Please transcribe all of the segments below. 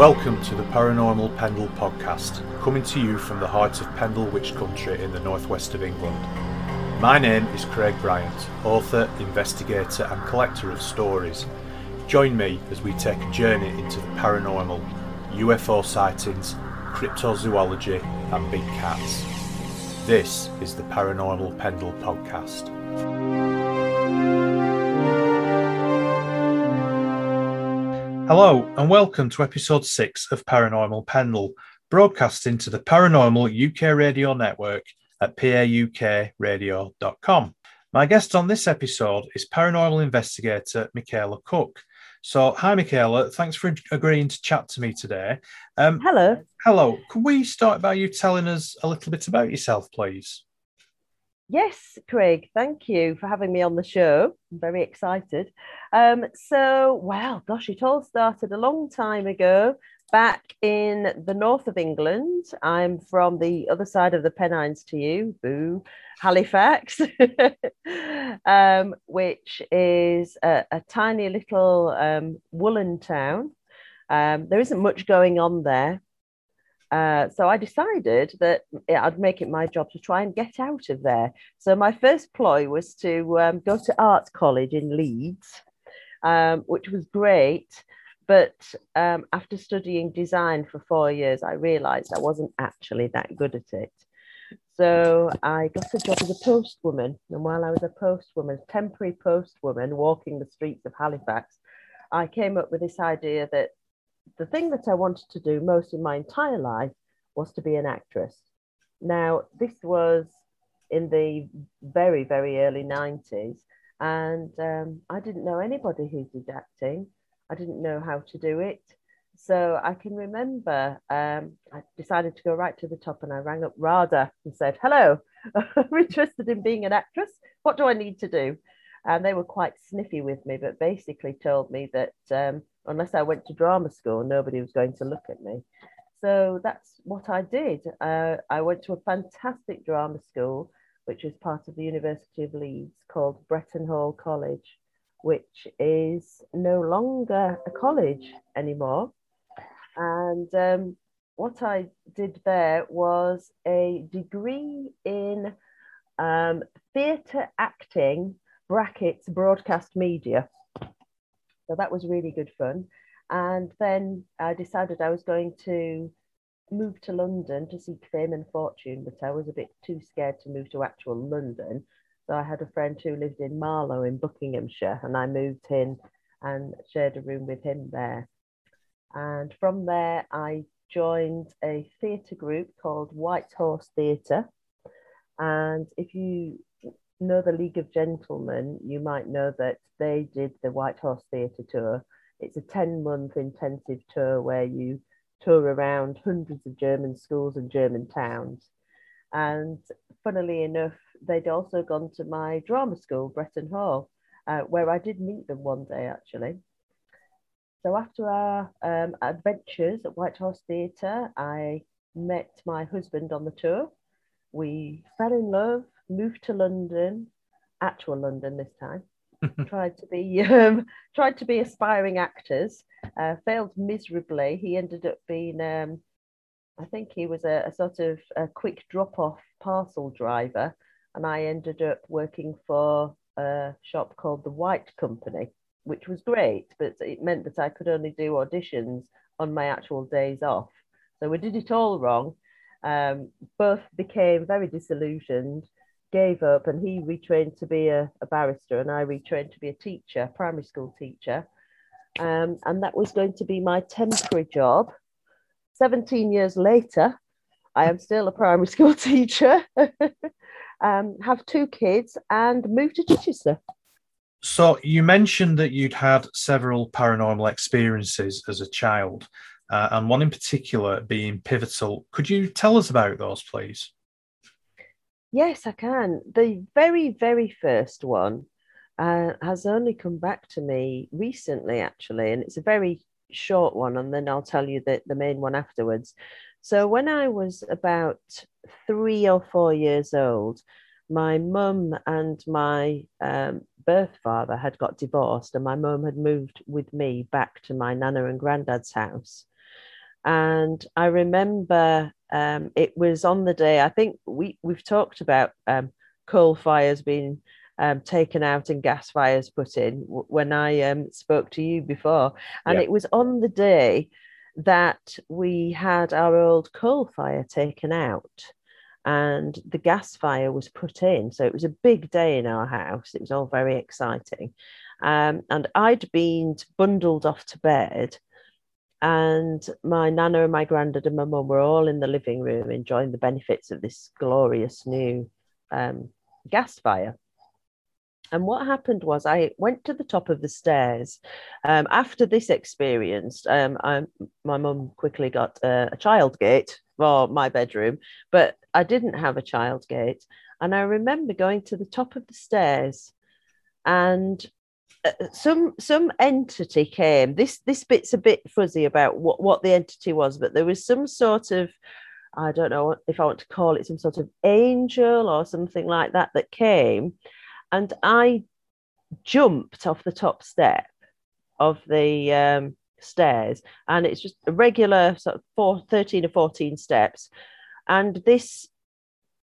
Welcome to the Paranormal Pendle podcast, coming to you from the heart of Pendle Witch Country in the northwest of England. My name is Craig Bryant, author, investigator, and collector of stories. Join me as we take a journey into the paranormal, UFO sightings, cryptozoology, and big cats. This is the Paranormal Pendle podcast. Hello, and welcome to episode 6 of Paranormal Pendle, broadcasting to the Paranormal UK Radio Network at paukradio.com. My guest on this episode is paranormal investigator Michaela Cook. So, hi, Michaela. Thanks for agreeing to chat to me today. Um, hello. Hello. Could we start by you telling us a little bit about yourself, please? Yes, Craig, thank you for having me on the show. I'm very excited. Um, so, well, gosh, it all started a long time ago back in the north of England. I'm from the other side of the Pennines to you, boo, Halifax, um, which is a, a tiny little um, woolen town. Um, there isn't much going on there, uh, so I decided that I'd make it my job to try and get out of there. So my first ploy was to um, go to art college in Leeds, um, which was great. But um, after studying design for four years, I realized I wasn't actually that good at it. So I got a job as a postwoman. And while I was a postwoman, temporary postwoman walking the streets of Halifax, I came up with this idea that the thing that I wanted to do most in my entire life was to be an actress. Now, this was in the very, very early 90s, and um, I didn't know anybody who did acting. I didn't know how to do it. So I can remember um, I decided to go right to the top and I rang up RADA and said, Hello, I'm interested in being an actress. What do I need to do? And they were quite sniffy with me, but basically told me that um, unless I went to drama school, nobody was going to look at me. So that's what I did. Uh, I went to a fantastic drama school, which is part of the University of Leeds, called Bretton Hall College, which is no longer a college anymore. And um, what I did there was a degree in um, theatre acting brackets broadcast media. So that was really good fun. And then I decided I was going to move to London to seek fame and fortune, but I was a bit too scared to move to actual London. So I had a friend who lived in Marlow in Buckinghamshire, and I moved in and shared a room with him there. And from there, I joined a theatre group called White Horse Theatre. And if you know the League of Gentlemen, you might know that they did the White Horse Theatre Tour. It's a 10 month intensive tour where you tour around hundreds of German schools and German towns. And funnily enough, they'd also gone to my drama school, Bretton Hall, uh, where I did meet them one day actually. So after our um, adventures at White Horse Theatre, I met my husband on the tour. We fell in love, moved to London, actual London this time. tried to be um, tried to be aspiring actors, uh, failed miserably. He ended up being, um, I think he was a, a sort of a quick drop off parcel driver, and I ended up working for a shop called the White Company, which was great, but it meant that I could only do auditions on my actual days off. So we did it all wrong. Um, both became very disillusioned gave up and he retrained to be a, a barrister and I retrained to be a teacher, primary school teacher. Um, and that was going to be my temporary job. 17 years later, I am still a primary school teacher, um, have two kids, and moved to Chichester. So, you mentioned that you'd had several paranormal experiences as a child, uh, and one in particular being pivotal. Could you tell us about those, please? Yes, I can. The very, very first one uh, has only come back to me recently, actually, and it's a very short one, and then I'll tell you the, the main one afterwards. So, when I was about three or four years old, my mum and my um, birth father had got divorced, and my mum had moved with me back to my nana and granddad's house. And I remember um, it was on the day, I think we, we've talked about um, coal fires being um, taken out and gas fires put in when I um, spoke to you before. And yeah. it was on the day that we had our old coal fire taken out and the gas fire was put in. So it was a big day in our house. It was all very exciting. Um, and I'd been bundled off to bed. And my nana and my granddad and my mum were all in the living room enjoying the benefits of this glorious new um, gas fire. And what happened was I went to the top of the stairs. Um, after this experience, um, I, my mum quickly got a, a child gate for my bedroom, but I didn't have a child gate. And I remember going to the top of the stairs and some some entity came this this bit's a bit fuzzy about what what the entity was but there was some sort of i don't know if i want to call it some sort of angel or something like that that came and I jumped off the top step of the um, stairs, and it's just a regular sort of four, 13 or 14 steps. And this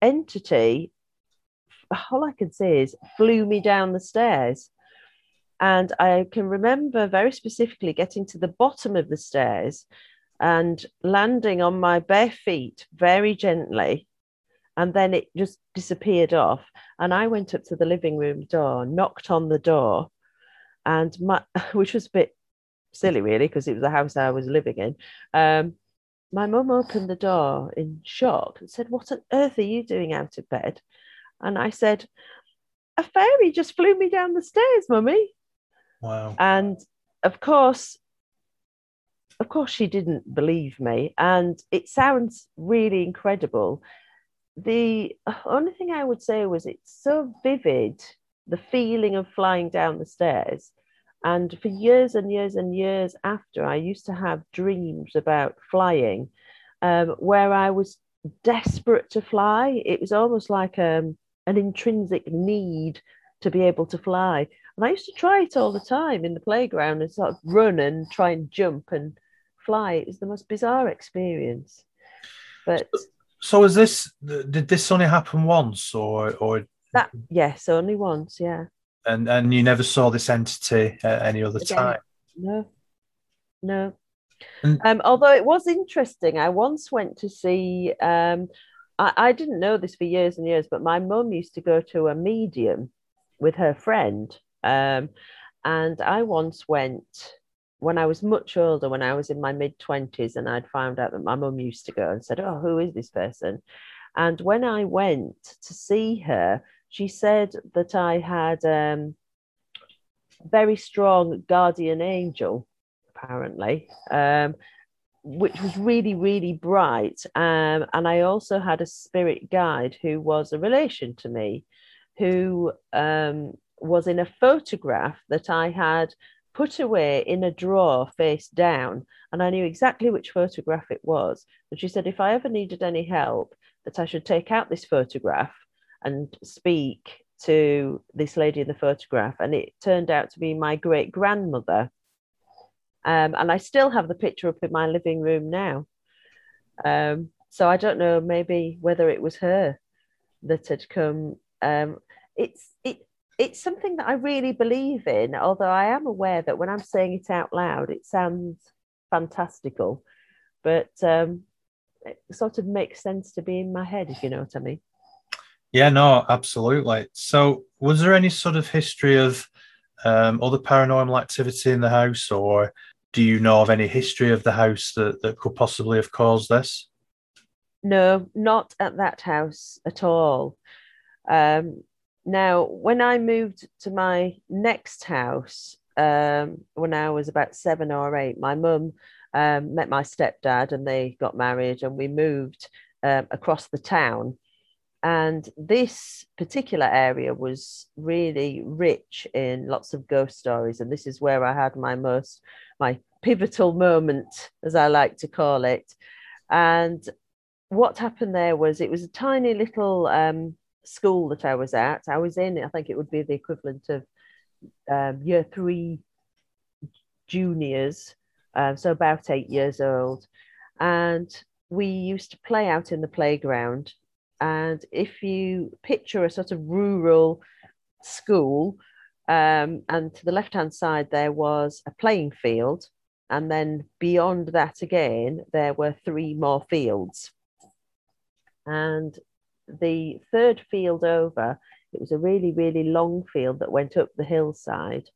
entity, all I can say is, flew me down the stairs. And I can remember very specifically getting to the bottom of the stairs and landing on my bare feet very gently and then it just disappeared off. And I went up to the living room door, knocked on the door, and my, which was a bit silly, really, because it was the house I was living in. Um, my mum opened the door in shock and said, What on earth are you doing out of bed? And I said, A fairy just flew me down the stairs, mummy. Wow. And of course, of course, she didn't believe me. And it sounds really incredible the only thing I would say was it's so vivid, the feeling of flying down the stairs. And for years and years and years after, I used to have dreams about flying um, where I was desperate to fly. It was almost like um, an intrinsic need to be able to fly. And I used to try it all the time in the playground and sort of run and try and jump and fly. It was the most bizarre experience. But so is this did this only happen once or or that yes, only once, yeah. And and you never saw this entity at any other Again, time? No. No. And, um, although it was interesting, I once went to see um, I, I didn't know this for years and years, but my mum used to go to a medium with her friend. Um, and I once went when I was much older, when I was in my mid 20s, and I'd found out that my mum used to go and said, Oh, who is this person? And when I went to see her, she said that I had um, very strong guardian angel, apparently, um, which was really, really bright. Um, and I also had a spirit guide who was a relation to me, who um, was in a photograph that I had put away in a drawer face down. And I knew exactly which photograph it was. And she said, if I ever needed any help, that I should take out this photograph and speak to this lady in the photograph. And it turned out to be my great grandmother. Um, and I still have the picture up in my living room now. Um, so I don't know, maybe whether it was her that had come. Um, it's it it's something that I really believe in, although I am aware that when I'm saying it out loud, it sounds fantastical, but um, it sort of makes sense to be in my head, if you know what I mean. Yeah, no, absolutely. So, was there any sort of history of um, other paranormal activity in the house, or do you know of any history of the house that, that could possibly have caused this? No, not at that house at all. Um, now, when I moved to my next house, um, when I was about seven or eight, my mum um, met my stepdad and they got married and we moved um, across the town. And this particular area was really rich in lots of ghost stories. And this is where I had my most, my pivotal moment, as I like to call it. And what happened there was it was a tiny little um, school that I was at. I was in, I think it would be the equivalent of um, year three juniors, um, so about eight years old. and we used to play out in the playground. And if you picture a sort of rural school, um, and to the left hand side, there was a playing field. And then beyond that again, there were three more fields. And the third field over, it was a really, really long field that went up the hillside.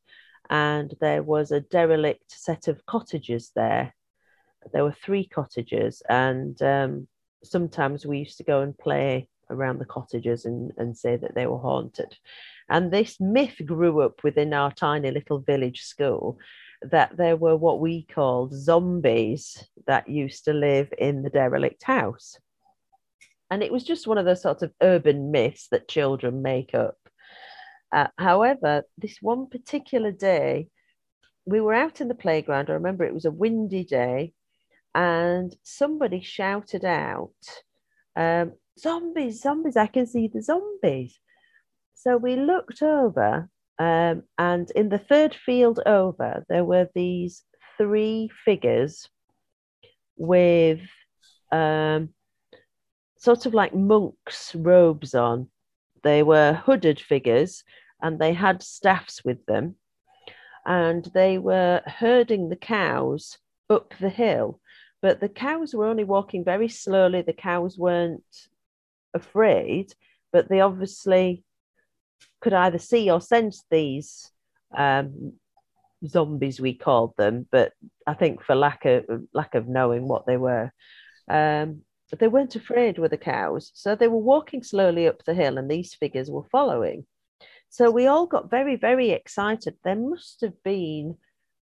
And there was a derelict set of cottages there. There were three cottages. And um, sometimes we used to go and play around the cottages and, and say that they were haunted. And this myth grew up within our tiny little village school that there were what we called zombies that used to live in the derelict house. And it was just one of those sorts of urban myths that children make up. Uh, however, this one particular day, we were out in the playground. I remember it was a windy day, and somebody shouted out, um, Zombies, zombies, I can see the zombies. So we looked over, um, and in the third field over, there were these three figures with um, sort of like monks' robes on. They were hooded figures and they had staffs with them. And they were herding the cows up the hill. But the cows were only walking very slowly. The cows weren't afraid, but they obviously could either see or sense these um, zombies we called them, but I think for lack of lack of knowing what they were, um, they weren't afraid with the cows, so they were walking slowly up the hill, and these figures were following. So we all got very very excited. There must have been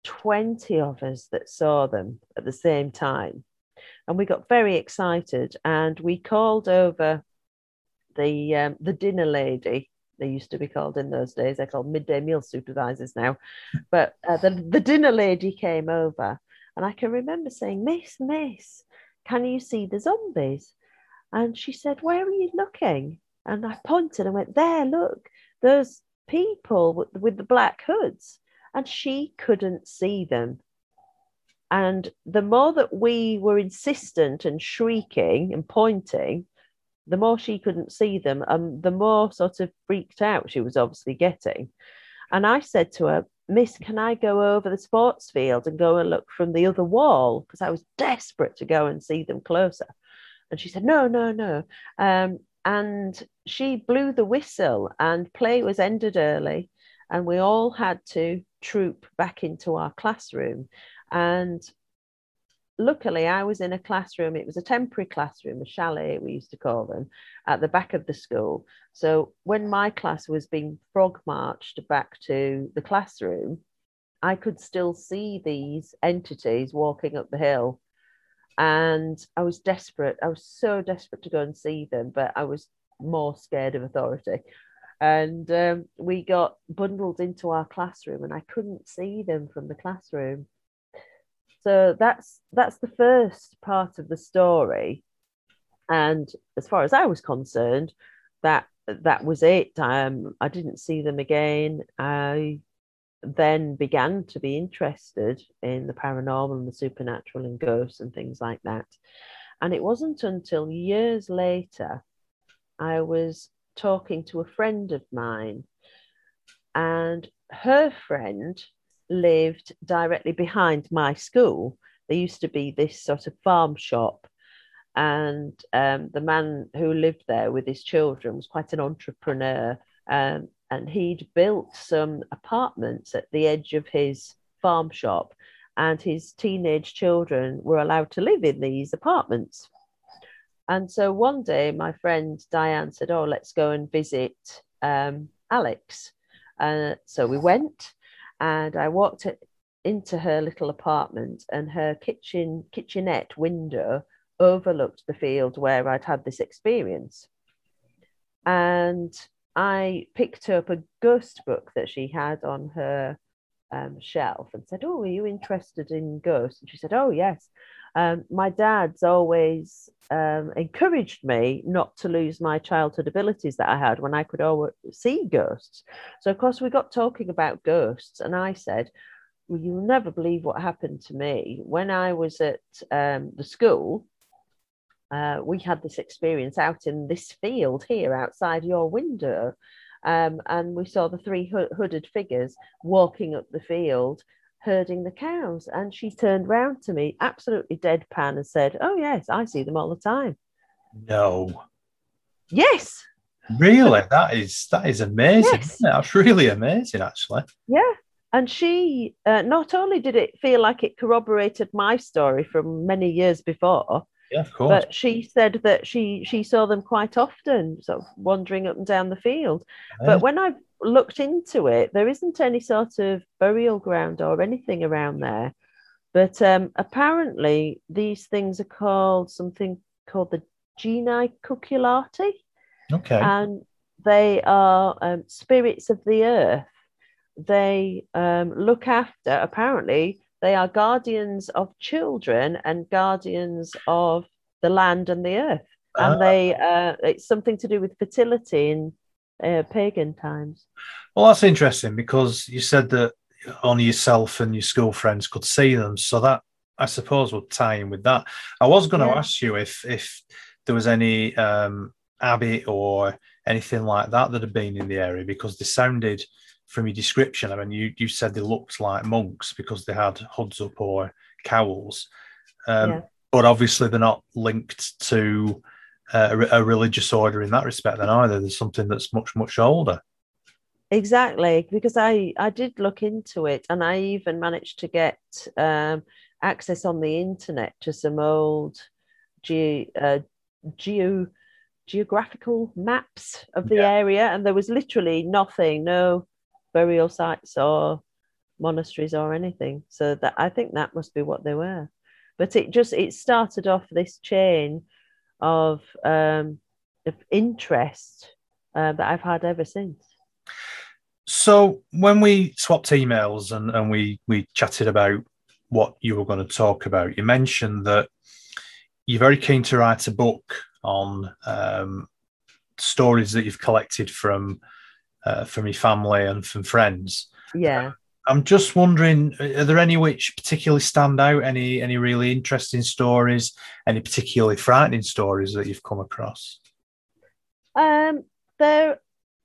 twenty of us that saw them at the same time, and we got very excited, and we called over the um, the dinner lady they used to be called in those days. They're called midday meal supervisors now. But uh, the, the dinner lady came over, and I can remember saying, Miss, Miss, can you see the zombies? And she said, Where are you looking? And I pointed and went, There, look, those people with, with the black hoods. And she couldn't see them. And the more that we were insistent and shrieking and pointing, the more she couldn't see them and the more sort of freaked out she was obviously getting. And I said to her, Miss, can I go over the sports field and go and look from the other wall? Because I was desperate to go and see them closer. And she said, No, no, no. Um, and she blew the whistle, and play was ended early. And we all had to troop back into our classroom. And luckily I was in a classroom, it was a temporary classroom, a chalet, we used to call them, at the back of the school. So when my class was being frog marched back to the classroom, I could still see these entities walking up the hill. And I was desperate. I was so desperate to go and see them, but I was more scared of authority. And um, we got bundled into our classroom, and I couldn't see them from the classroom so that's that's the first part of the story. And as far as i was concerned that that was it. Um, i didn't see them again. I then began to be interested in the paranormal and the supernatural and ghosts and things like that. And it wasn't until years later i was talking to a friend of mine and her friend lived directly behind my school. There used to be this sort of farm shop, and um, the man who lived there with his children was quite an entrepreneur. Um, and he'd built some apartments at the edge of his farm shop, and his teenage children were allowed to live in these apartments. And so one day, my friend Diane said, Oh, let's go and visit um, Alex. Uh, so we went and I walked into her little apartment, and her kitchen kitchenette window overlooked the field where I'd had this experience. And I picked up a ghost book that she had on her um, shelf and said, Oh, are you interested in ghosts? And she said, Oh, yes. Um, my dad's always um, encouraged me not to lose my childhood abilities that I had when I could always see ghosts. So, of course, we got talking about ghosts, and I said, well, you'll never believe what happened to me when I was at um, the school. Uh, we had this experience out in this field here outside your window. Um, and we saw the three hooded figures walking up the field herding the cows. And she turned round to me, absolutely deadpan, and said, Oh, yes, I see them all the time. No. Yes. Really? that is that is amazing. Yes. That's really amazing, actually. Yeah. And she uh, not only did it feel like it corroborated my story from many years before, yeah, of course. But she said that she she saw them quite often, sort of wandering up and down the field. Yeah. But when I looked into it, there isn't any sort of burial ground or anything around there. But um, apparently, these things are called something called the Genii Cucullati. Okay. And they are um, spirits of the earth. They um, look after, apparently, they are guardians of children and guardians of the land and the earth. And uh, they, uh, it's something to do with fertility in uh, pagan times. Well, that's interesting because you said that only yourself and your school friends could see them. So that I suppose would tie in with that. I was going to yeah. ask you if if there was any um, abbey or anything like that that had been in the area because they sounded from your description. I mean, you you said they looked like monks because they had hoods up or cowls, um, yeah. but obviously they're not linked to a, a religious order in that respect. Then either there's something that's much much older. Exactly, because I I did look into it, and I even managed to get um, access on the internet to some old ge- uh, geo geographical maps of the yeah. area, and there was literally nothing, no burial sites or monasteries or anything. So that I think that must be what they were. But it just it started off this chain of um, of interest uh, that I've had ever since. So when we swapped emails and, and we we chatted about what you were going to talk about, you mentioned that you're very keen to write a book on um, stories that you've collected from uh, from your family and from friends. Yeah. I'm just wondering, are there any which particularly stand out? Any any really interesting stories? Any particularly frightening stories that you've come across? Um, there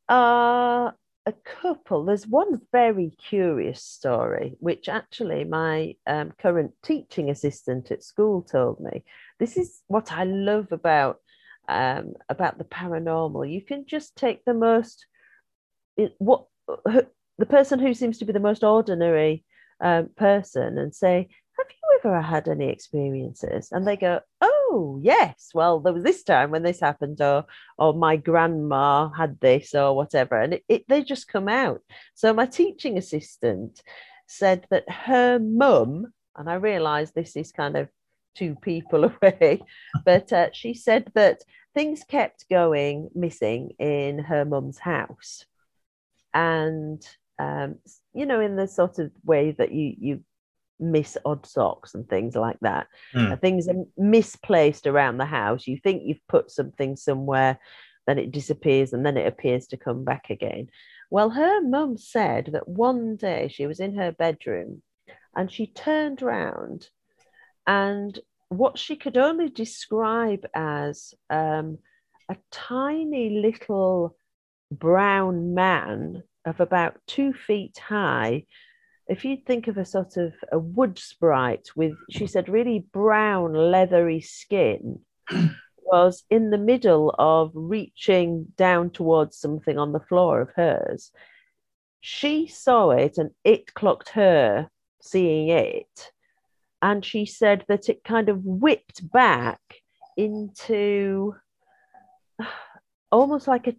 are a couple. There's one very curious story, which actually my um, current teaching assistant at school told me. This is what I love about um, about the paranormal. You can just take the most what the person who seems to be the most ordinary um, person and say, Have you ever had any experiences? And they go, Oh, yes. Well, there was this time when this happened, or, or my grandma had this, or whatever. And it, it, they just come out. So, my teaching assistant said that her mum, and I realize this is kind of two people away, but uh, she said that things kept going missing in her mum's house and um, you know in the sort of way that you you miss odd socks and things like that mm. things are misplaced around the house you think you've put something somewhere then it disappears and then it appears to come back again well her mum said that one day she was in her bedroom and she turned round and what she could only describe as um, a tiny little brown man of about two feet high. If you think of a sort of a wood sprite with, she said, really brown, leathery skin, was in the middle of reaching down towards something on the floor of hers. She saw it and it clocked her seeing it. And she said that it kind of whipped back into almost like a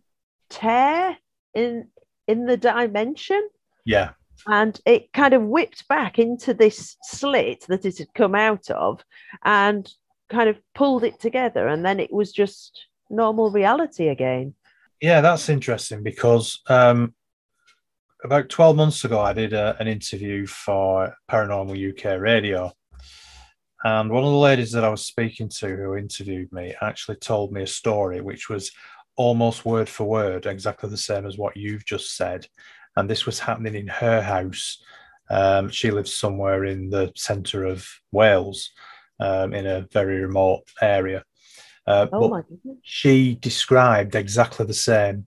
tear in in the dimension. Yeah. And it kind of whipped back into this slit that it had come out of and kind of pulled it together. And then it was just normal reality again. Yeah, that's interesting because um, about 12 months ago, I did a, an interview for Paranormal UK Radio. And one of the ladies that I was speaking to who interviewed me actually told me a story which was almost word for word, exactly the same as what you've just said. And this was happening in her house Um, she lives somewhere in the centre of Wales, um, in a very remote area. Uh, oh my goodness. She described exactly the same,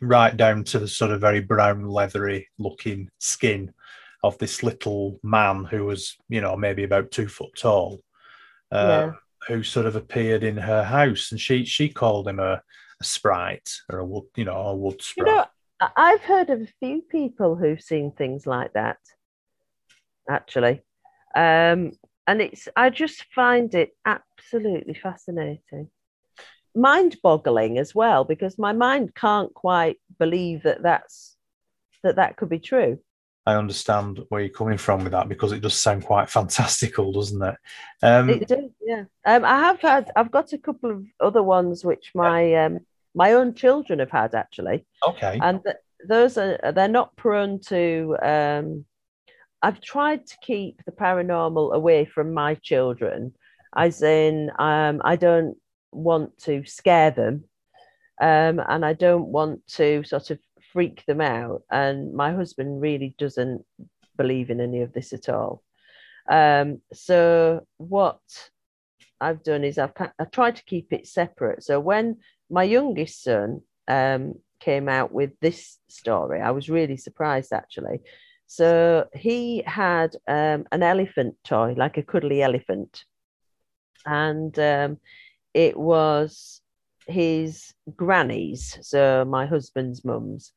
right down to the sort of very brown, leathery looking skin of this little man who was, you know, maybe about two foot tall, uh, yeah. Who sort of appeared in her house, and she she called him a, a sprite or a wood, you know, a wood sprite. You know, I've heard of a few people who've seen things like that, actually, um, and it's I just find it absolutely fascinating, mind-boggling as well, because my mind can't quite believe that that's that that could be true. I understand where you're coming from with that because it does sound quite fantastical, doesn't it? Um, it does, yeah. Um, I have had, I've got a couple of other ones which my um, my own children have had actually. Okay. And th- those are they're not prone to. Um, I've tried to keep the paranormal away from my children, as in um, I don't want to scare them, um, and I don't want to sort of freak them out. And my husband really doesn't believe in any of this at all. Um, so what I've done is I've I tried to keep it separate. So when my youngest son um, came out with this story, I was really surprised actually. So he had um, an elephant toy, like a cuddly elephant, and um, it was his granny's, so my husband's mum's,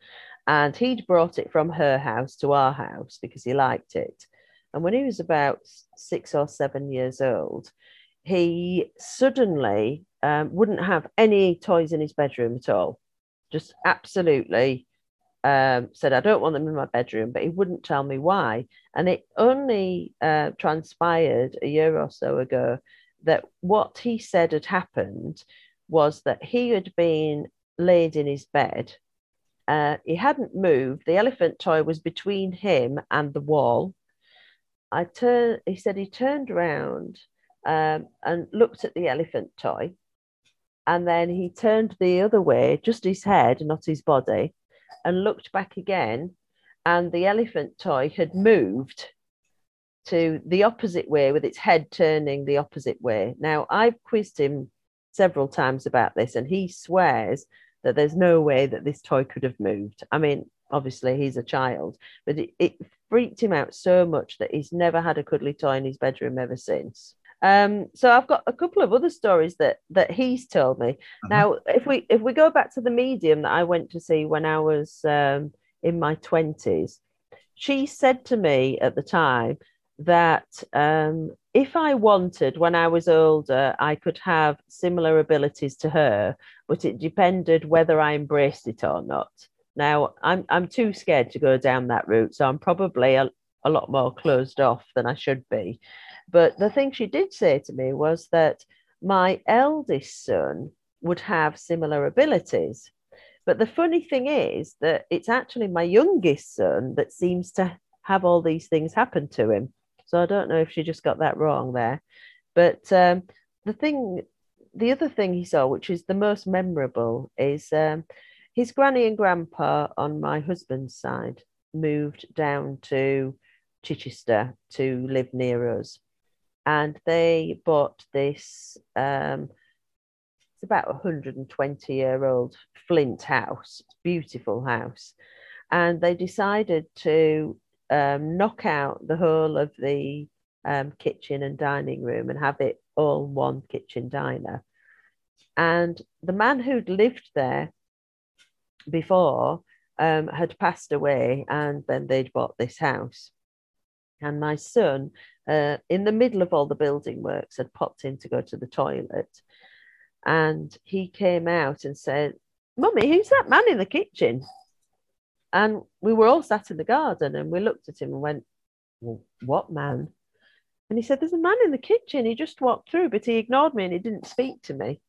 and he'd brought it from her house to our house because he liked it. And when he was about six or seven years old, he suddenly um, wouldn't have any toys in his bedroom at all. Just absolutely um, said, I don't want them in my bedroom, but he wouldn't tell me why. And it only uh, transpired a year or so ago that what he said had happened was that he had been laid in his bed. Uh, he hadn't moved. The elephant toy was between him and the wall. I turned. He said he turned around um, and looked at the elephant toy, and then he turned the other way, just his head, not his body, and looked back again, and the elephant toy had moved to the opposite way with its head turning the opposite way. Now I've quizzed him several times about this, and he swears that there's no way that this toy could have moved. I mean, obviously he's a child, but it, it freaked him out so much that he's never had a cuddly toy in his bedroom ever since. Um, so I've got a couple of other stories that that he's told me. Uh-huh. Now, if we if we go back to the medium that I went to see when I was um, in my twenties, she said to me at the time that um, if I wanted, when I was older, I could have similar abilities to her, but it depended whether I embraced it or not. Now, I'm, I'm too scared to go down that route, so I'm probably a, a lot more closed off than I should be. But the thing she did say to me was that my eldest son would have similar abilities. But the funny thing is that it's actually my youngest son that seems to have all these things happen to him. So I don't know if she just got that wrong there. But um, the thing, the other thing he saw, which is the most memorable, is um, his granny and grandpa on my husband's side moved down to Chichester to live near us. And they bought this, um, it's about a 120 year old flint house, beautiful house. And they decided to um, knock out the whole of the um, kitchen and dining room and have it all one kitchen diner. And the man who'd lived there before um, had passed away, and then they'd bought this house. And my son, uh, in the middle of all the building works, had popped in to go to the toilet. And he came out and said, Mummy, who's that man in the kitchen? And we were all sat in the garden and we looked at him and went, well, What man? And he said, There's a man in the kitchen. He just walked through, but he ignored me and he didn't speak to me.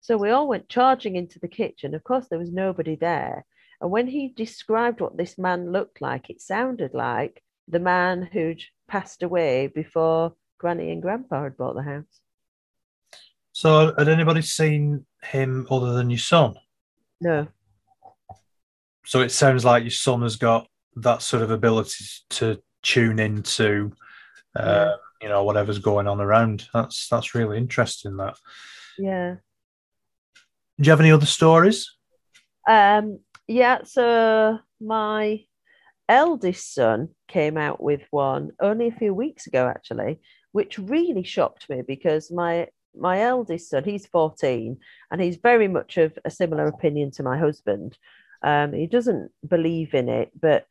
So we all went charging into the kitchen. Of course, there was nobody there. And when he described what this man looked like, it sounded like the man who'd passed away before Granny and Grandpa had bought the house. So, had anybody seen him other than your son? No. So it sounds like your son has got that sort of ability to tune into uh, you know whatever's going on around. That's that's really interesting. That. Yeah. Do you have any other stories? Um. Yeah. So my eldest son came out with one only a few weeks ago, actually, which really shocked me because my my eldest son, he's 14, and he's very much of a similar opinion to my husband. Um, he doesn't believe in it, but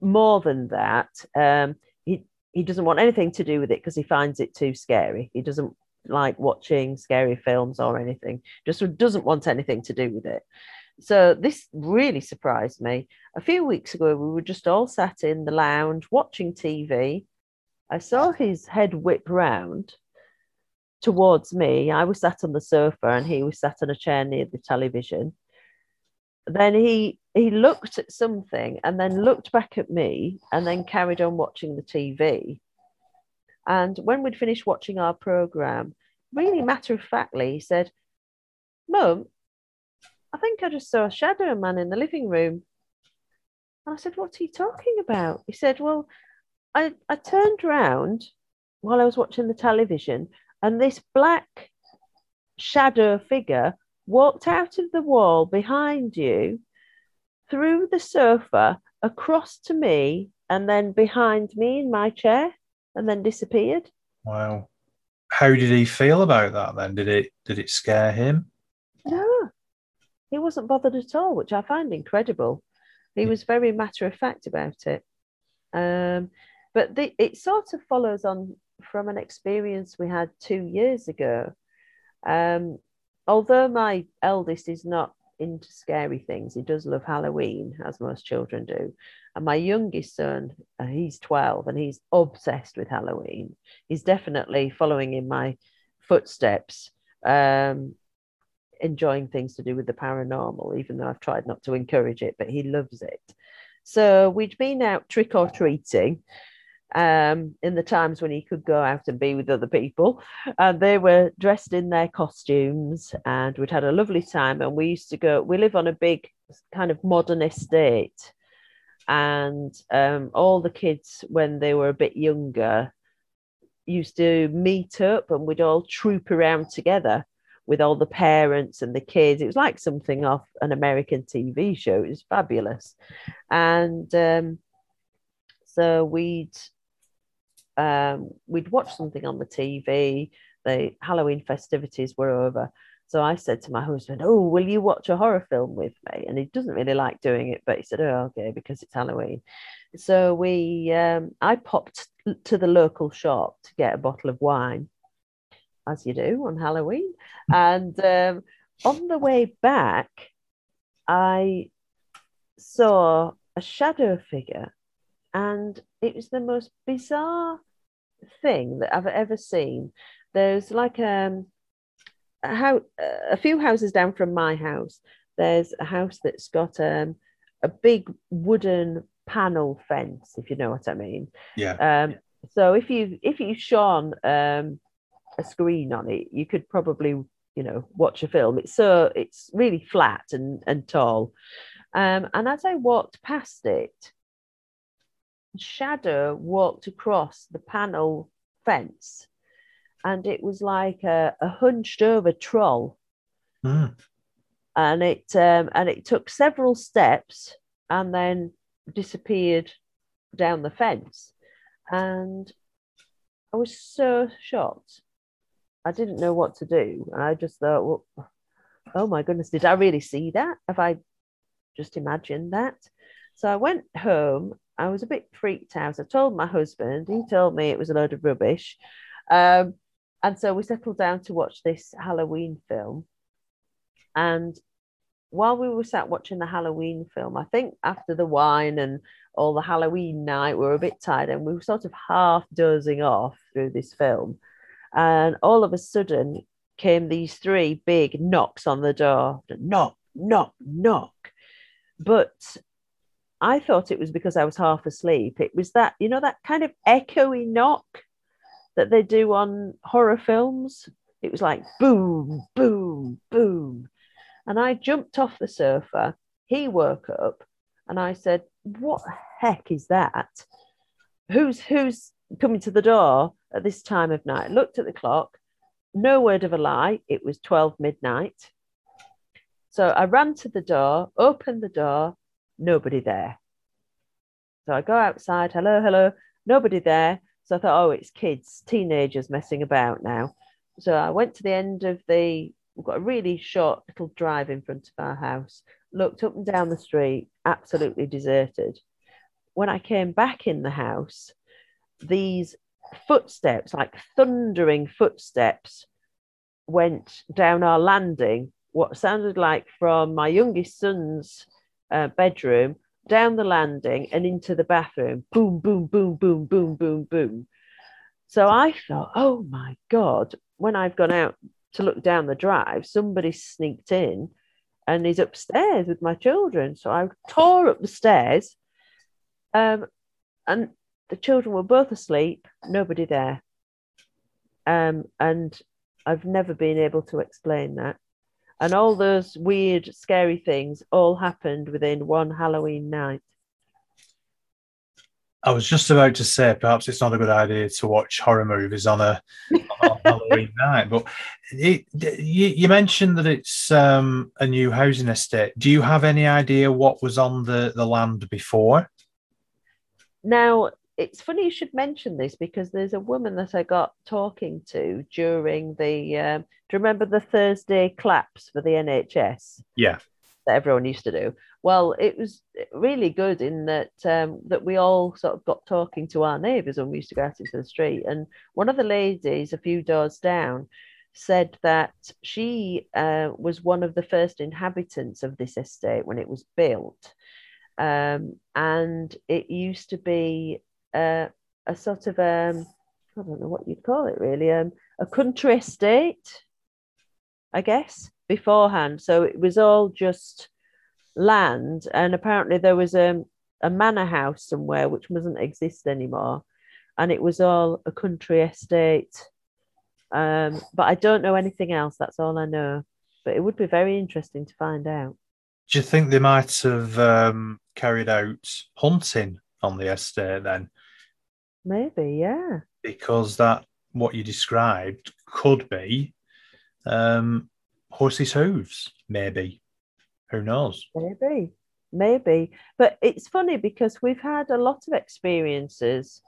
more than that, um, he he doesn't want anything to do with it because he finds it too scary. He doesn't like watching scary films or anything. Just doesn't want anything to do with it. So this really surprised me. A few weeks ago, we were just all sat in the lounge watching TV. I saw his head whip round towards me. I was sat on the sofa and he was sat on a chair near the television. Then he he looked at something and then looked back at me and then carried on watching the TV. And when we'd finished watching our program, really matter of factly, he said, Mum, I think I just saw a shadow man in the living room. And I said, What's he talking about? He said, Well, I, I turned round while I was watching the television and this black shadow figure walked out of the wall behind you, through the sofa, across to me, and then behind me in my chair, and then disappeared. Wow. How did he feel about that then? Did it did it scare him? No, he wasn't bothered at all, which I find incredible. He was very matter of fact about it. Um, but the, it sort of follows on from an experience we had two years ago. Um, although my eldest is not into scary things, he does love Halloween, as most children do. And my youngest son, uh, he's 12 and he's obsessed with Halloween. He's definitely following in my footsteps, um, enjoying things to do with the paranormal, even though I've tried not to encourage it, but he loves it. So we'd been out trick or treating um, in the times when he could go out and be with other people. And they were dressed in their costumes, and we'd had a lovely time. And we used to go, we live on a big kind of modern estate. And um, all the kids, when they were a bit younger, used to meet up and we'd all troop around together with all the parents and the kids. It was like something off an American TV show. It was fabulous. And um, so we'd um, we'd watched something on the TV. The Halloween festivities were over. So I said to my husband, Oh, will you watch a horror film with me? And he doesn't really like doing it, but he said, Oh, okay, because it's Halloween. So we, um, I popped to the local shop to get a bottle of wine, as you do on Halloween. And um, on the way back, I saw a shadow figure, and it was the most bizarre thing that I've ever seen. There's like um, a, how, a few houses down from my house. There's a house that's got um, a big wooden panel fence, if you know what I mean. Yeah. Um, so if you if you shone um, a screen on it, you could probably you know watch a film. It's so it's really flat and and tall. Um, and as I walked past it, shadow walked across the panel fence and it was like a, a hunched over troll. Mm. and it um, and it took several steps and then disappeared down the fence. And i was so shocked. I didn't know what to do. And i just thought well oh my goodness did i really see that? Have i just imagined that? So i went home I was a bit freaked out. I told my husband, he told me it was a load of rubbish. Um, and so we settled down to watch this Halloween film. And while we were sat watching the Halloween film, I think after the wine and all the Halloween night, we were a bit tired and we were sort of half dozing off through this film. And all of a sudden came these three big knocks on the door knock, knock, knock. But I thought it was because I was half asleep. It was that, you know, that kind of echoey knock that they do on horror films. It was like boom, boom, boom. And I jumped off the sofa. He woke up and I said, What heck is that? who's who's coming to the door at this time of night? I Looked at the clock. No word of a lie. It was 12 midnight. So I ran to the door, opened the door, nobody there. So I go outside, hello, hello, nobody there. So I thought, oh, it's kids, teenagers messing about now. So I went to the end of the, we've got a really short little drive in front of our house, looked up and down the street, absolutely deserted. When I came back in the house, these footsteps, like thundering footsteps, went down our landing, what sounded like from my youngest son's uh, bedroom down the landing and into the bathroom. Boom, boom, boom, boom, boom, boom, boom. So I thought, oh my God, when I've gone out to look down the drive, somebody sneaked in and he's upstairs with my children. So I tore up the stairs um, and the children were both asleep, nobody there. Um, and I've never been able to explain that. And all those weird, scary things all happened within one Halloween night. I was just about to say perhaps it's not a good idea to watch horror movies on a, on Halloween night, but it, you, you, mentioned that it's um, a new housing estate. Do you have any idea what was on the, the land before? Now, it's funny you should mention this because there's a woman that I got talking to during the. Um, do you remember the Thursday claps for the NHS? Yeah. That everyone used to do. Well, it was really good in that um, that we all sort of got talking to our neighbours when we used to go out into the street, and one of the ladies a few doors down said that she uh, was one of the first inhabitants of this estate when it was built. Um, and it used to be uh, a sort of um, I don't know what you'd call it really, um, a country estate, I guess, beforehand. So it was all just land, and apparently there was a, um, a manor house somewhere which doesn't exist anymore, and it was all a country estate. Um, but I don't know anything else. That's all I know. But it would be very interesting to find out. Do you think they might have um, carried out hunting on the estate then? Maybe, yeah. Because that what you described could be um, horses' hooves, maybe. Who knows? Maybe, maybe. But it's funny because we've had a lot of experiences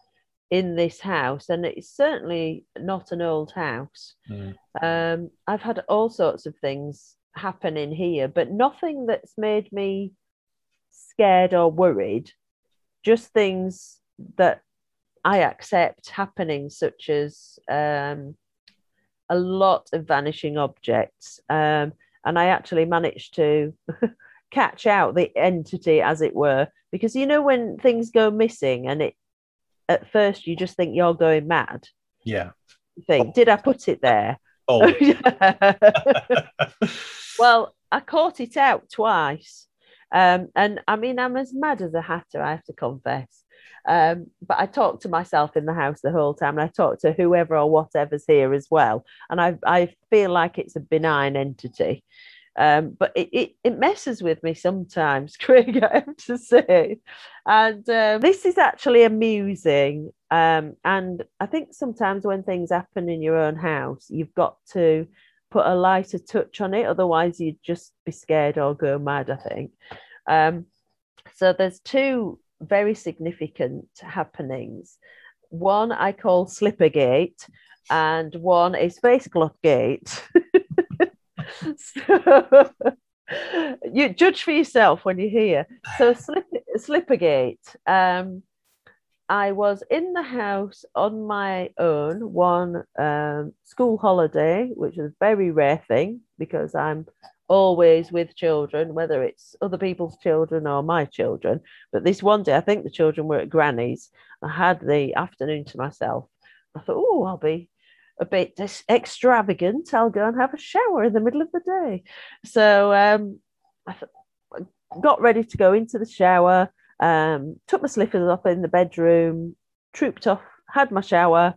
in this house, and it's certainly not an old house. Mm. Um, I've had all sorts of things happen in here, but nothing that's made me scared or worried. Just things that I accept happening, such as um, a lot of vanishing objects. Um, and I actually managed to catch out the entity, as it were, because you know, when things go missing and it at first you just think you're going mad. Yeah. You think, did I put it there? Oh. well, I caught it out twice. Um, and I mean, I'm as mad as a hatter, I have to confess. Um, but I talk to myself in the house the whole time, and I talk to whoever or whatever's here as well. And I, I feel like it's a benign entity. Um, but it, it, it, messes with me sometimes, Craig, I have to say. And uh, this is actually amusing. Um, and I think sometimes when things happen in your own house, you've got to put a lighter touch on it. Otherwise, you'd just be scared or go mad, I think. Um, so there's two very significant happenings. One I call Slippergate, and one is Face Cloth Gate. so, you judge for yourself when you hear. So Slip, Slippergate. Um, I was in the house on my own one um, school holiday, which is a very rare thing because I'm always with children, whether it's other people's children or my children. But this one day, I think the children were at Granny's. I had the afternoon to myself. I thought, oh, I'll be a bit extravagant. I'll go and have a shower in the middle of the day. So um, I th- got ready to go into the shower, um, took my slippers off in the bedroom, trooped off, had my shower,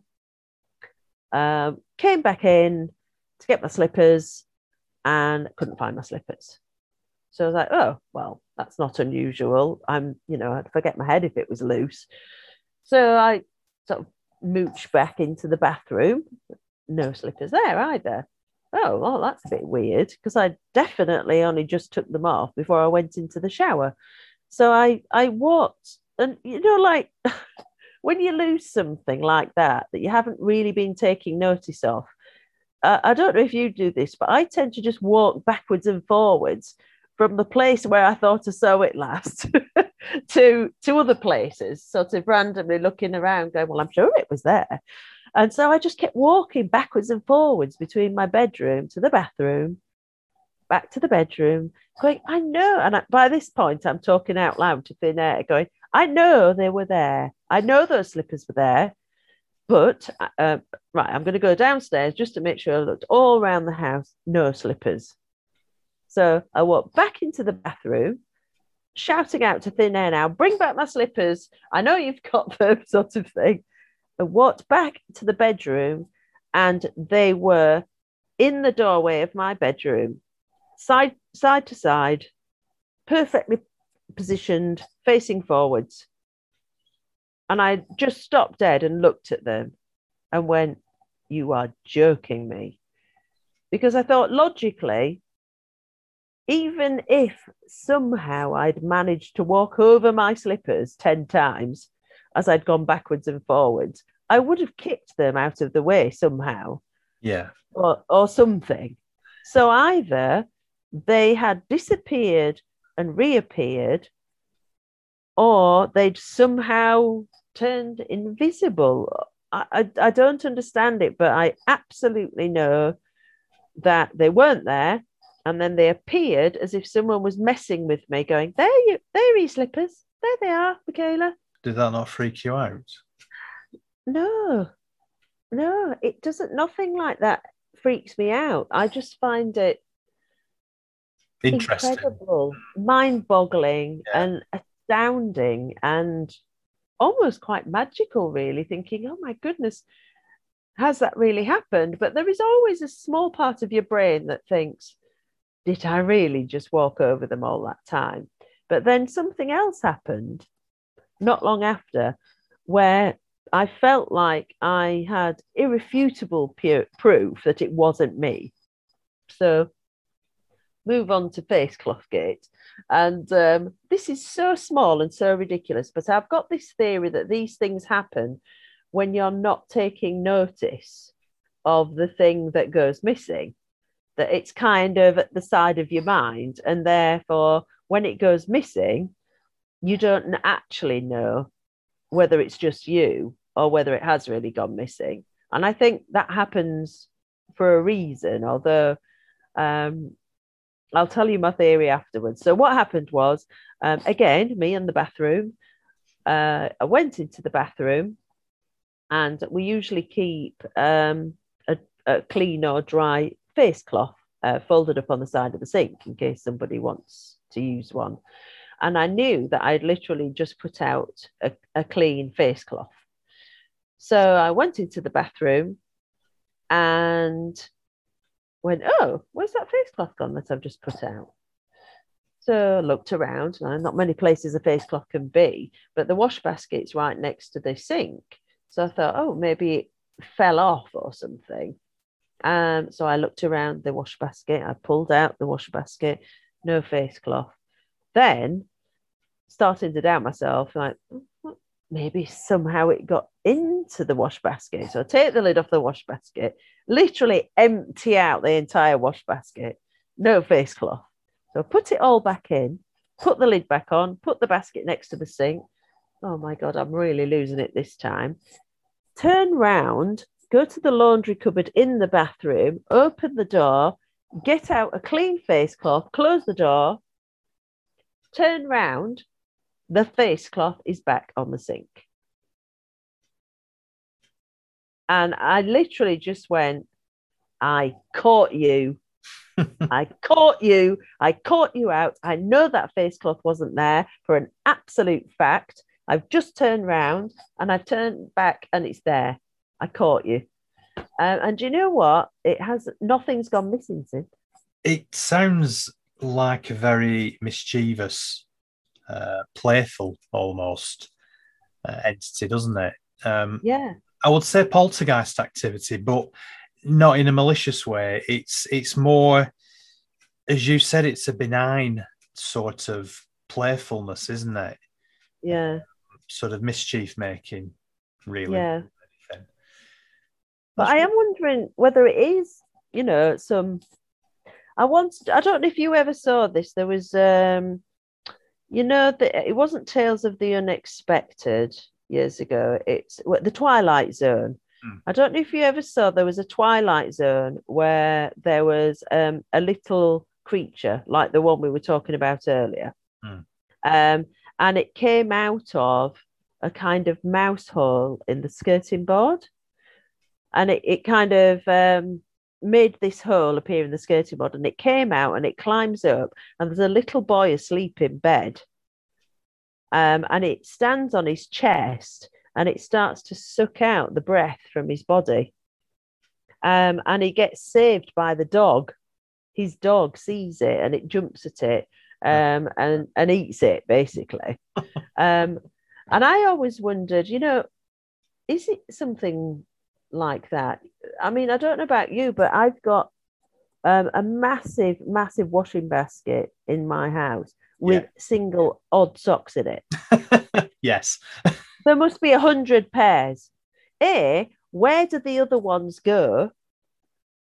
um, came back in to get my slippers, and couldn't find my slippers. So I was like, oh, well, that's not unusual. I'm, you know, I'd forget my head if it was loose. So I sort of mooch back into the bathroom. No slippers there either. Oh, well, that's a bit weird because I definitely only just took them off before I went into the shower. So I I walked, and you know, like when you lose something like that that you haven't really been taking notice of. Uh, I don't know if you do this, but I tend to just walk backwards and forwards from the place where I thought I saw it last to to other places, sort of randomly looking around, going, "Well, I'm sure it was there." And so I just kept walking backwards and forwards between my bedroom to the bathroom, back to the bedroom, going, I know. And I, by this point, I'm talking out loud to thin air, going, I know they were there. I know those slippers were there. But, uh, right, I'm going to go downstairs just to make sure I looked all around the house, no slippers. So I walked back into the bathroom, shouting out to thin air now, bring back my slippers. I know you've got them, sort of thing. I walked back to the bedroom and they were in the doorway of my bedroom, side side to side, perfectly positioned, facing forwards. And I just stopped dead and looked at them and went, You are joking me. Because I thought logically, even if somehow I'd managed to walk over my slippers 10 times, as I'd gone backwards and forwards, I would have kicked them out of the way somehow. Yeah. Or, or something. So either they had disappeared and reappeared, or they'd somehow turned invisible. I, I, I don't understand it, but I absolutely know that they weren't there. And then they appeared as if someone was messing with me, going, There you there are your slippers. There they are, Michaela. Did that not freak you out? No, no, it doesn't. Nothing like that freaks me out. I just find it Interesting. incredible, mind boggling, Yeah. and astounding, and almost quite magical, really. Thinking, oh my goodness, has that really happened? But there is always a small part of your brain that thinks, did I really just walk over them all that time? But then something else happened not long after where I felt like I had irrefutable pu- proof that it wasn't me. So move on to face cloth gate. And um, this is so small and so ridiculous, but I've got this theory that these things happen when you're not taking notice of the thing that goes missing, that it's kind of at the side of your mind. And therefore, when it goes missing, you don't actually know whether it's just you or whether it has really gone missing. And I think that happens for a reason, although um, I'll tell you my theory afterwards. So, what happened was, um, again, me in the bathroom, uh, I went into the bathroom and we usually keep um, a, a clean or dry face cloth uh, folded up on the side of the sink in case somebody wants to use one. And I knew that I'd literally just put out a, a clean face cloth. So I went into the bathroom and went, Oh, where's that face cloth gone that I've just put out? So I looked around, and not many places a face cloth can be, but the wash basket's right next to the sink. So I thought, oh, maybe it fell off or something. Um, so I looked around the wash basket. I pulled out the wash basket, no face cloth. Then starting to doubt myself, like "Mm, maybe somehow it got into the wash basket. So I take the lid off the wash basket, literally empty out the entire wash basket, no face cloth. So I put it all back in, put the lid back on, put the basket next to the sink. Oh my God, I'm really losing it this time. Turn round, go to the laundry cupboard in the bathroom, open the door, get out a clean face cloth, close the door, turn round, the face cloth is back on the sink. And I literally just went, I caught you. I caught you. I caught you out. I know that face cloth wasn't there for an absolute fact. I've just turned round and I've turned back and it's there. I caught you. Um, and do you know what? It has nothing's gone missing since. It sounds like a very mischievous, uh, playful almost uh, entity, doesn't it? Um, yeah. I would say poltergeist activity, but not in a malicious way. It's it's more, as you said, it's a benign sort of playfulness, isn't it? Yeah. Sort of mischief making, really. Yeah. But I am wondering whether it is, you know, some. I once, I don't know if you ever saw this. There was, um, you know, the, it wasn't Tales of the Unexpected years ago. It's the Twilight Zone. Hmm. I don't know if you ever saw. There was a Twilight Zone where there was um, a little creature like the one we were talking about earlier, Hmm. um, and it came out of a kind of mouse hole in the skirting board and it, it kind of um, made this hole appear in the skirting board and it came out and it climbs up and there's a little boy asleep in bed. Um, and it stands on his chest and it starts to suck out the breath from his body. Um, and he gets saved by the dog. His dog sees it and it jumps at it um, and, and eats it basically. Um, and i always wondered you know is it something like that. I mean, I don't know about you, but I've got um, a massive, massive washing basket in my house with Yeah. single odd socks in it. yes. There must be a hundred pairs. A, where do the other ones go?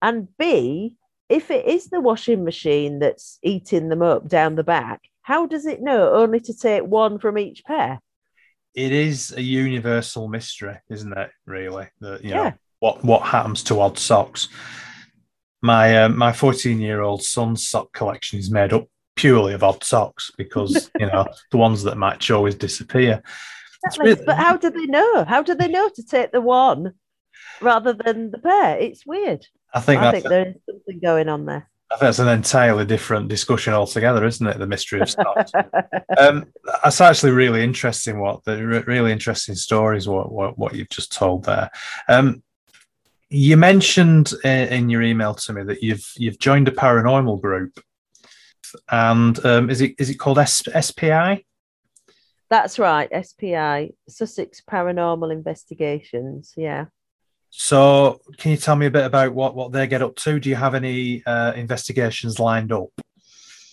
And B, if it is the washing machine that's eating them up down the back, how does it know only to take one from each pair? It is a universal mystery, isn't it? Really, that you know what what happens to odd socks. My uh, my fourteen year old son's sock collection is made up purely of odd socks because you know the ones that match always disappear. Exactly. really- But how do they know? How do they know to take the one rather than the pair? It's weird. I think I think there is something going on there. That's an entirely different discussion altogether, isn't it? The mystery of socks. um, that's actually really interesting. What the re- really interesting stories. What what what you've just told there. Um, you mentioned uh, in your email to me that you've you've joined a paranormal group, and um, is it is it called S- SPI? That's right. SPI, Sussex Paranormal Investigations. Yeah. So, can you tell me a bit about what what they get up to? Do you have any uh, investigations lined up?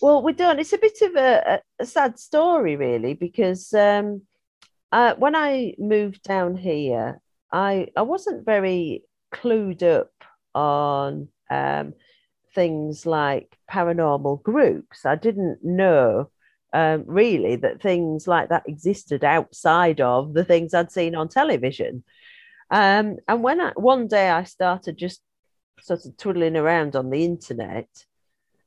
Well, we don't. It's a bit of a, a, sad story, really, because um, uh, when I moved down here, I I wasn't very clued up on um, things like paranormal groups. I didn't know um, really that things like that existed outside of the things I'd seen on television. Um, and when I, one day I started just sort of twiddling around on the internet,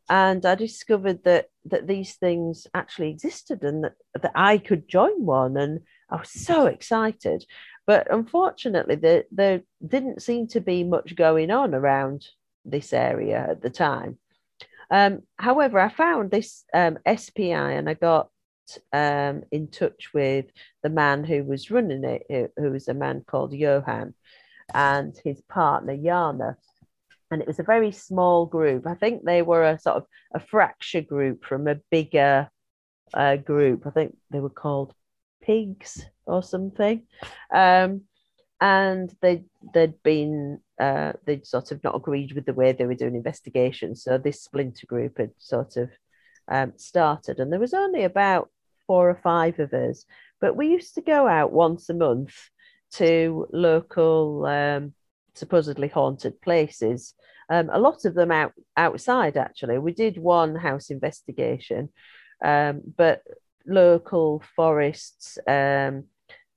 and I discovered that that these things actually existed and that, that I could join one, and I was so excited. But unfortunately, there there didn't seem to be much going on around this area at the time. Um, however, I found this um, SPI and I got um, in touch with the man who was running it, who, was a man called Johan, and his partner Jana. And it was a very small group. I think they were a sort of a fracture group from a bigger uh, group. I think they were called Pigs or something. Um, and they they'd been uh, they'd sort of not agreed with the way they were doing investigations. So this splinter group had sort of um, started, and there was only about four or five of us, but we used to go out once a month to local um, supposedly haunted places. Um, a lot of them out outside actually. We did one house investigation, um, but local forests. Um,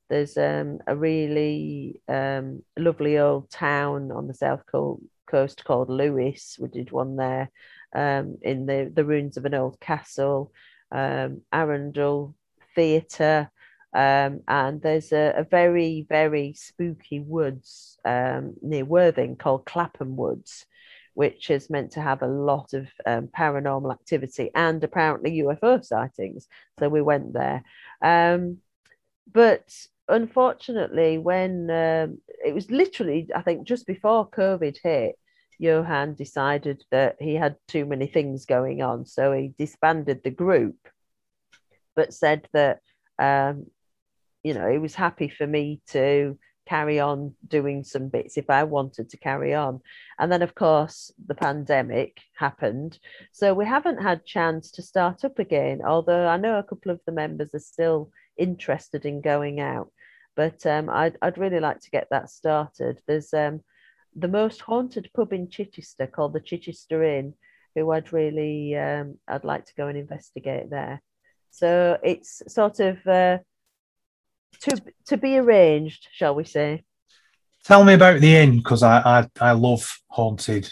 there's um, a really um, lovely old town on the south co- coast called Lewes. We did one there in the, the ruins of an old castle, um, Arundel Theatre. Um, and there's a, a very, very spooky woods um, near Worthing called Clapham Woods, which is meant to have a lot of um, paranormal activity and apparently UFO sightings. So we went there. Um, but unfortunately, when um, it was literally, I think, just before COVID hit, Johan decided that he had too many things going on. So he disbanded the group, but said that um, you know, he was happy for me to carry on doing some bits if I wanted to carry on. And then, of course, the pandemic happened. So we haven't had chance to start up again, although I know a couple of the members are still interested in going out. But um, I'd, I'd really like to get that started. There's um, the most haunted pub in Chichester called the Chichester Inn, who I'd really, um, I'd like to go and investigate there. So it's sort of uh, to to be arranged, shall we say? Tell me about the inn because I, I I love haunted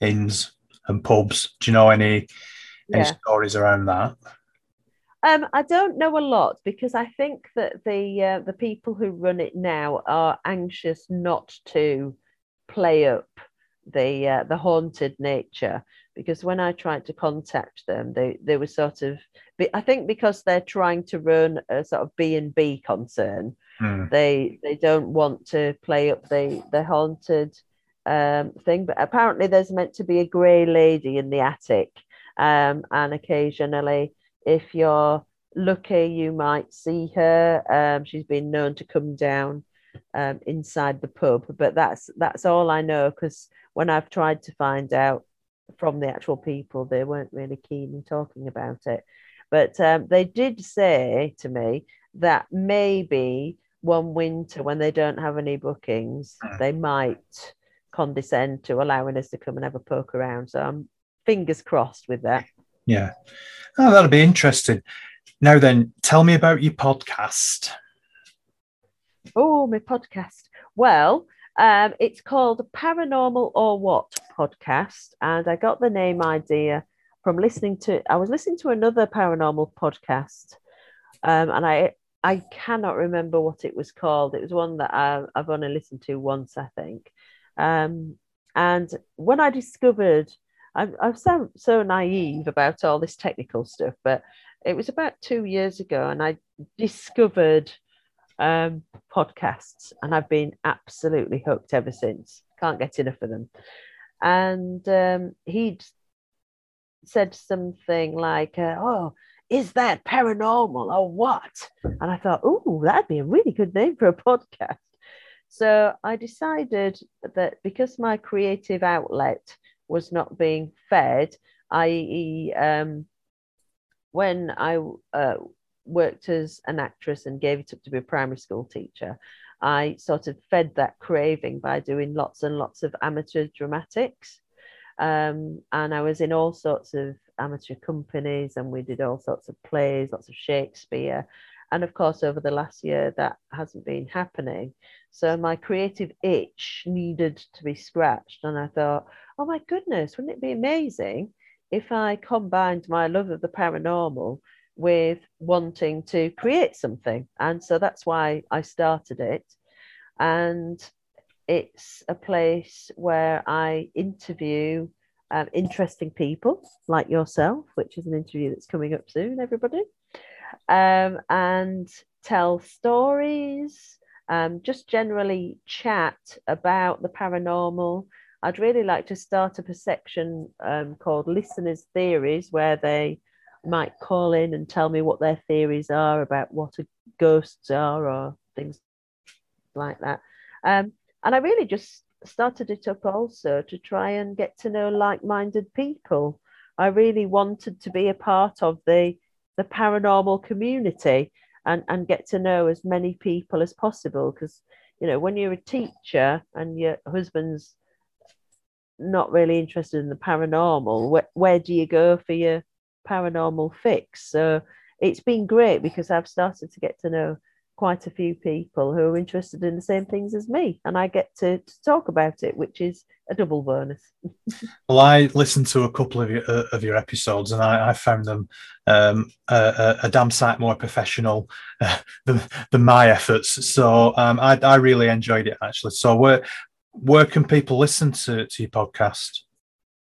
inns and pubs. Do you know any any yeah. stories around that? Um, I don't know a lot because I think that the uh, the people who run it now are anxious not to play up the uh, the haunted nature because when I tried to contact them, they they were sort of I think because they're trying to run a sort of B and B concern, mm. they they don't want to play up the the haunted um, thing. But apparently, there's meant to be a grey lady in the attic, um, and occasionally, if you're lucky, you might see her. Um, she's been known to come down um, inside the pub, but that's that's all I know because when I've tried to find out from the actual people. They weren't really keen in talking about it. But um, they did say to me that maybe one winter, when they don't have any bookings, hmm. they might condescend to allowing us to come and have a poke around. So I'm fingers crossed with that. Yeah. Oh, that'll be interesting. Now then, tell me about your podcast. Oh, my podcast. Well, um, it's called Paranormal or What podcast, and I got the name idea from listening to. I was listening to another paranormal podcast, um, and I I cannot remember what it was called. It was one that I, have only listened to once, I think. Um, and when I discovered, I'm, I'm so, so naive about all this technical stuff, but it was about two years ago, and I discovered um, podcasts, and I've been absolutely hooked ever since. Can't get enough of them. And um, he'd said something like, uh, "Oh, is that paranormal or what?" And I thought, "Oh, that'd be a really good name for a podcast." So I decided that because my creative outlet was not being fed, i.e., um, when I uh, worked as an actress and gave it up to be a primary school teacher, I sort of fed that craving by doing lots and lots of amateur dramatics. Um, and I was in all sorts of amateur companies and we did all sorts of plays, lots of Shakespeare. And of course, over the last year, that hasn't been happening. So my creative itch needed to be scratched. And I thought, oh my goodness, wouldn't it be amazing if I combined my love of the paranormal with wanting to create something. And so that's why I started it. And it's a place where I interview um, interesting people like yourself, which is an interview that's coming up soon, everybody, um, and tell stories, um, just generally chat about the paranormal. I'd really like to start up a section um, called Listeners' Theories, where they might call in and tell me what their theories are about what ghosts are or things like that. Um, and I really just started it up also to try and get to know like-minded people. I really wanted to be a part of the the paranormal community and, and get to know as many people as possible because you know when you're a teacher and your husband's not really interested in the paranormal where, where do you go for your paranormal fix. So it's been great because I've started to get to know quite a few people who are interested in the same things as me and I get to, to talk about it which is a double bonus. well I listened to a couple of your, uh, of your episodes and I, I found them um, a, a, damn sight more professional uh, than, than, my efforts so um, I, I really enjoyed it actually so where where can people listen to, to your podcast?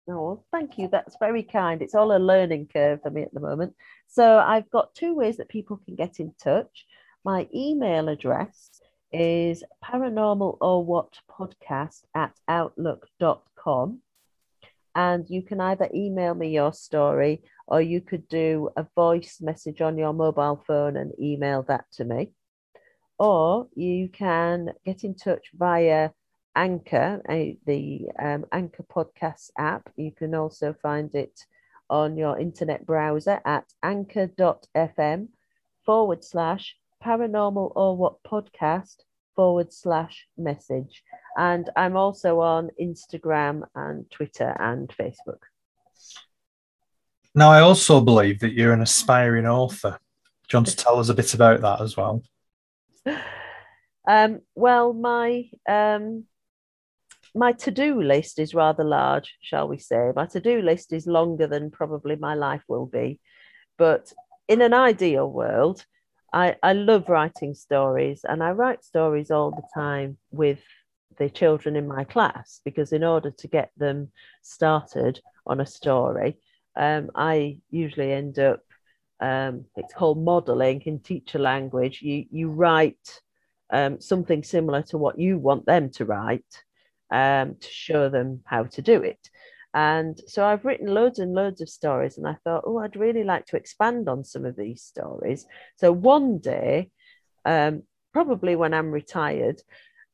Oh, thank you. That's very kind. It's all a learning curve for me at the moment. So I've got two ways that people can get in touch. My email address is paranormal or what podcast at outlook.com. And you can either email me your story or you could do a voice message on your mobile phone and email that to me. or you can get in touch via Anchor, the um, Anchor Podcast app. You can also find it on your internet browser at anchor.fm forward slash paranormal or what podcast forward slash message. And I'm also on Instagram and Twitter and Facebook. Now, I also believe that you're an aspiring author. Do you want to tell us a bit about that as well? Um, well, my um, my to-do list is rather large, shall we say. My to-do list is longer than probably my life will be. But in an ideal world, I, I love writing stories and I write stories all the time with the children in my class because in order to get them started on a story, um, I usually end up um, it's called modeling in teacher language. You you write um, something similar to what you want them to write um, to show them how to do it. And so I've written loads and loads of stories, and I thought, oh, I'd really like to expand on some of these stories. So one day, um, probably when I'm retired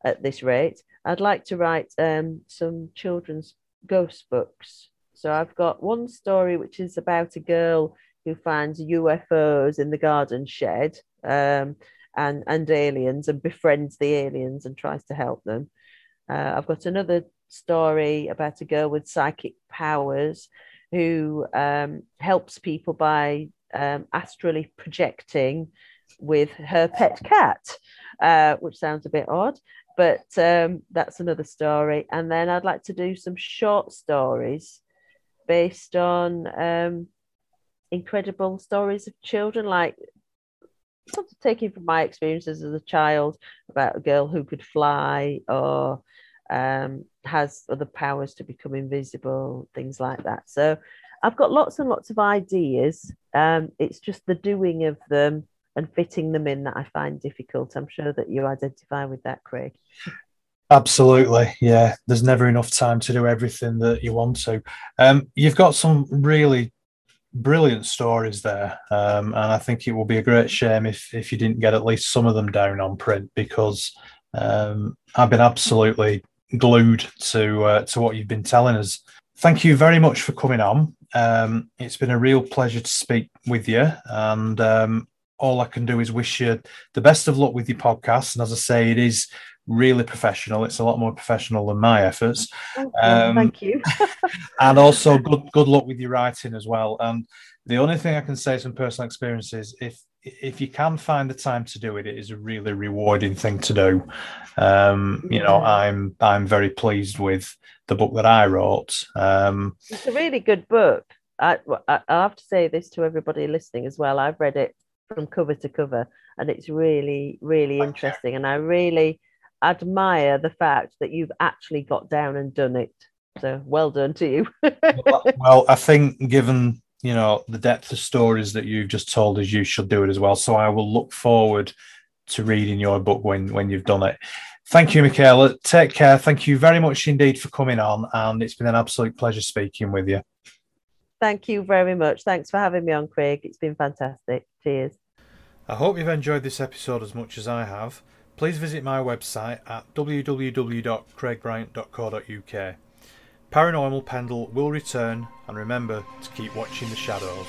at this rate, I'd like to write um, some children's ghost books. So I've got one story which is about a girl who finds UFOs in the garden shed um, and, and aliens and befriends the aliens and tries to help them. Uh, I've got another story about a girl with psychic powers who um, helps people by um, astrally projecting with her pet cat, uh, which sounds a bit odd, but um, that's another story. And then I'd like to do some short stories based on um, incredible stories of children, like sort of taking from my experiences as a child about a girl who could fly or um, has other powers to become invisible, things like that. So I've got lots and lots of ideas. Um, it's just the doing of them and fitting them in that I find difficult. I'm sure that you identify with that, Craig. Absolutely, yeah. There's never enough time to do everything that you want to. Um, you've got some really brilliant stories there, um, and I think it will be a great shame if if you didn't get at least some of them down on print because um, I've been absolutely glued to uh, to what you've been telling us. Thank you very much for coming on. Um, it's been a real pleasure to speak with you, and um, all I can do is wish you the best of luck with your podcast. And as I say, it is really professional. It's a lot more professional than my efforts. Um, thank you. and also good good luck with your writing as well. And the only thing I can say from personal experience is if if you can find the time to do it, it is a really rewarding thing to do. Um, you know, I'm I'm very pleased with the book that I wrote. Um, it's a really good book. I, I have to say this to everybody listening as well. I've read it from cover to cover, and it's really really interesting. And I really admire the fact that you've actually got down and done it. So well done to you. well, I think given you know the depth of stories that you've just told us you should do it as well. So i will look forward to reading your book when when you've done it. Thank you michaela. Take care. Thank you very much indeed for coming on and it's been an absolute pleasure speaking with you. Thank you very much. Thanks for having me on craig. It's been fantastic. Cheers. I hope you've enjoyed this episode as much as i have please visit my website at www.craigbryant.co.uk Paranormal Pendle will return, and remember to keep watching the shadows.